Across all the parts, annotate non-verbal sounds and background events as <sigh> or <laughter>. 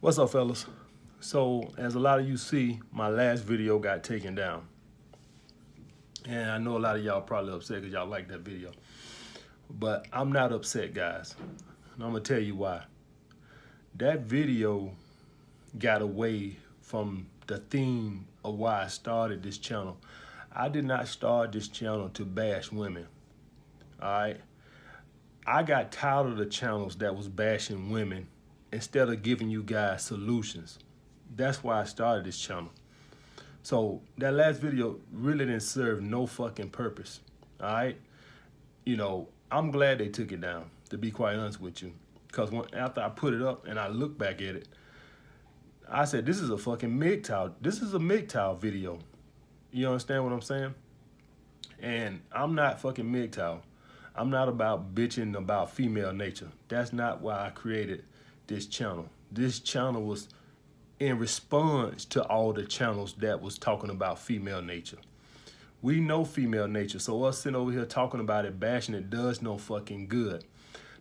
What's up, fellas? So, as a lot of you see, my last video got taken down. And I know a lot of y'all probably upset because y'all like that video. But I'm not upset, guys. And I'm going to tell you why. That video got away from the theme of why I started this channel. I did not start this channel to bash women. All right? I got tired of the channels that was bashing women instead of giving you guys solutions. That's why I started this channel. So that last video really didn't serve no fucking purpose. All right. You know, I'm glad they took it down, to be quite honest with you. Because after I put it up and I look back at it, I said, this is a fucking MGTOW. This is a MGTOW video. You understand what I'm saying? And I'm not fucking MGTOW. I'm not about bitching about female nature. That's not why I created this channel. This channel was in response to all the channels that was talking about female nature. We know female nature, so us sitting over here talking about it, bashing it, does no fucking good.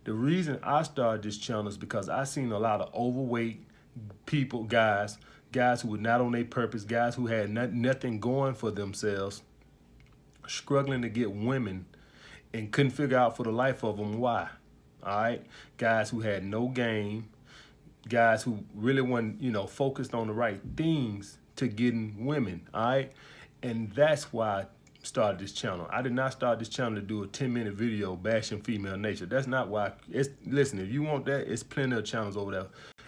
The reason I started this channel is because I seen a lot of overweight people, guys, guys who were not on their purpose, guys who had not, nothing going for themselves, struggling to get women and couldn't figure out for the life of them why. All right, guys who had no game, guys who really weren't, you know, focused on the right things to getting women, all right? And that's why I started this channel. I did not start this channel to do a 10 minute video bashing female nature. That's not why, I, it's, listen, if you want that, it's plenty of channels over there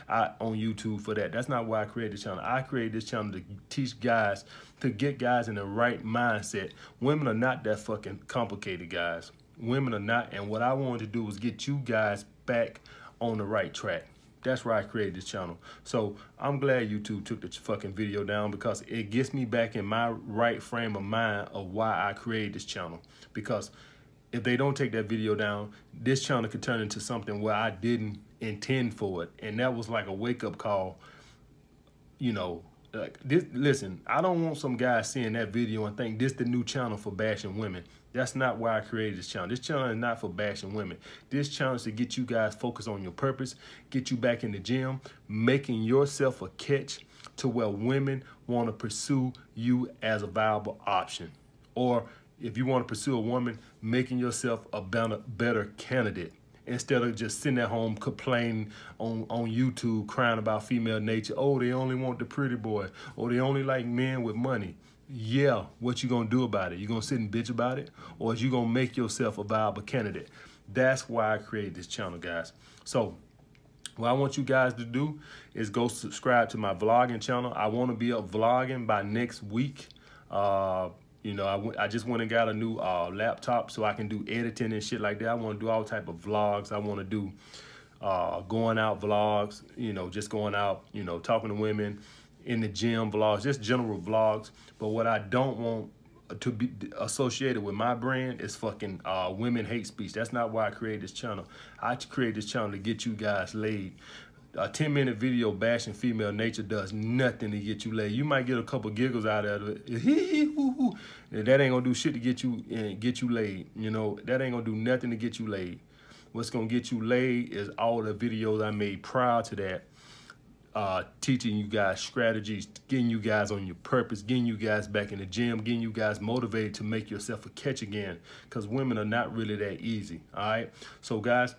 I, on YouTube for that. That's not why I created this channel. I created this channel to teach guys, to get guys in the right mindset. Women are not that fucking complicated, guys. Women are not, and what I wanted to do was get you guys back on the right track. That's why I created this channel. So I'm glad YouTube took the fucking video down because it gets me back in my right frame of mind of why I created this channel. Because if they don't take that video down, this channel could turn into something where I didn't intend for it. And that was like a wake up call, you know, like this listen i don't want some guy seeing that video and think this the new channel for bashing women that's not why i created this channel this channel is not for bashing women this channel is to get you guys focused on your purpose get you back in the gym making yourself a catch to where women want to pursue you as a viable option or if you want to pursue a woman making yourself a better, candidate instead of just sitting at home complaining on, on YouTube crying about female nature. Oh, they only want the pretty boy. Or they only like men with money. Yeah, what you gonna do about it? You gonna sit and bitch about it? Or you gonna make yourself a viable candidate? That's why I created this channel, guys. So what I want you guys to do is go subscribe to my vlogging channel. I want to be up vlogging by next week. Uh, you know, I, I just went and got a new uh, laptop so I can do editing and shit like that. I want to do all type of vlogs. I want to do uh, going out vlogs, you know, just going out, you know, talking to women in the gym vlogs, just general vlogs. But what I don't want to be associated with my brand is fucking uh, women hate speech. That's not why I created this channel. I created this channel to get you guys laid a 10 minute video bashing female nature does nothing to get you laid. You might get a couple giggles out of it. <laughs> that ain't gonna do shit to get you uh, get you laid. You know, that ain't gonna do nothing to get you laid. What's gonna get you laid is all the videos I made prior to that, uh, teaching you guys strategies, getting you guys on your purpose, getting you guys back in the gym, getting you guys motivated to make yourself a catch again. Cause women are not really that easy. All right. So guys,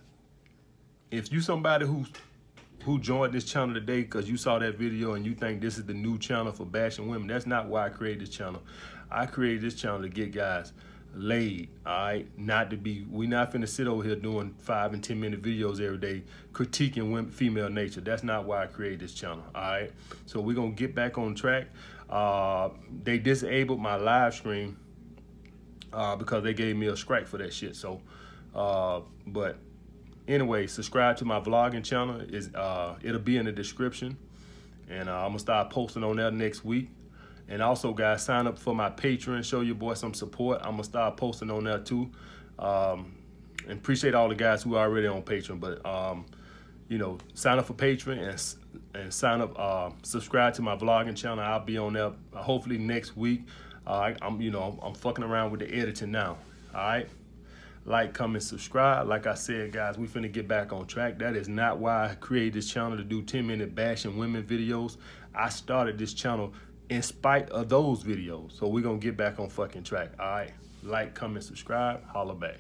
if you somebody who's who joined this channel today because you saw that video and you think this is the new channel for bashing women. That's not why I created this channel. I created this channel to get guys laid, all right? Not to be, we not finna sit over here doing five and 10 minute videos every day critiquing women, female nature. That's not why I created this channel, all right? So we're gonna get back on track. Uh, they disabled my live stream uh, because they gave me a strike for that shit. So, uh, but anyway, subscribe to my vlogging channel. Is uh, It'll be in the description. And uh, I'm to start posting on there next week. And also, guys, sign up for my Patreon. Show your boy some support. I'm going to start posting on there, too. Um, and appreciate all the guys who are already on Patreon. But, um, you know, sign up for Patreon and, and sign up, uh, subscribe to my vlogging channel. I'll be on there uh, hopefully next week. Uh, I, am you know, I'm, I'm fucking around with the editing now. All right. like, comment, subscribe. Like I said, guys, we finna get back on track. That is not why I created this channel to do 10 minute bashing women videos. I started this channel in spite of those videos. So we're gonna get back on fucking track. All right, like, comment, subscribe, holla back.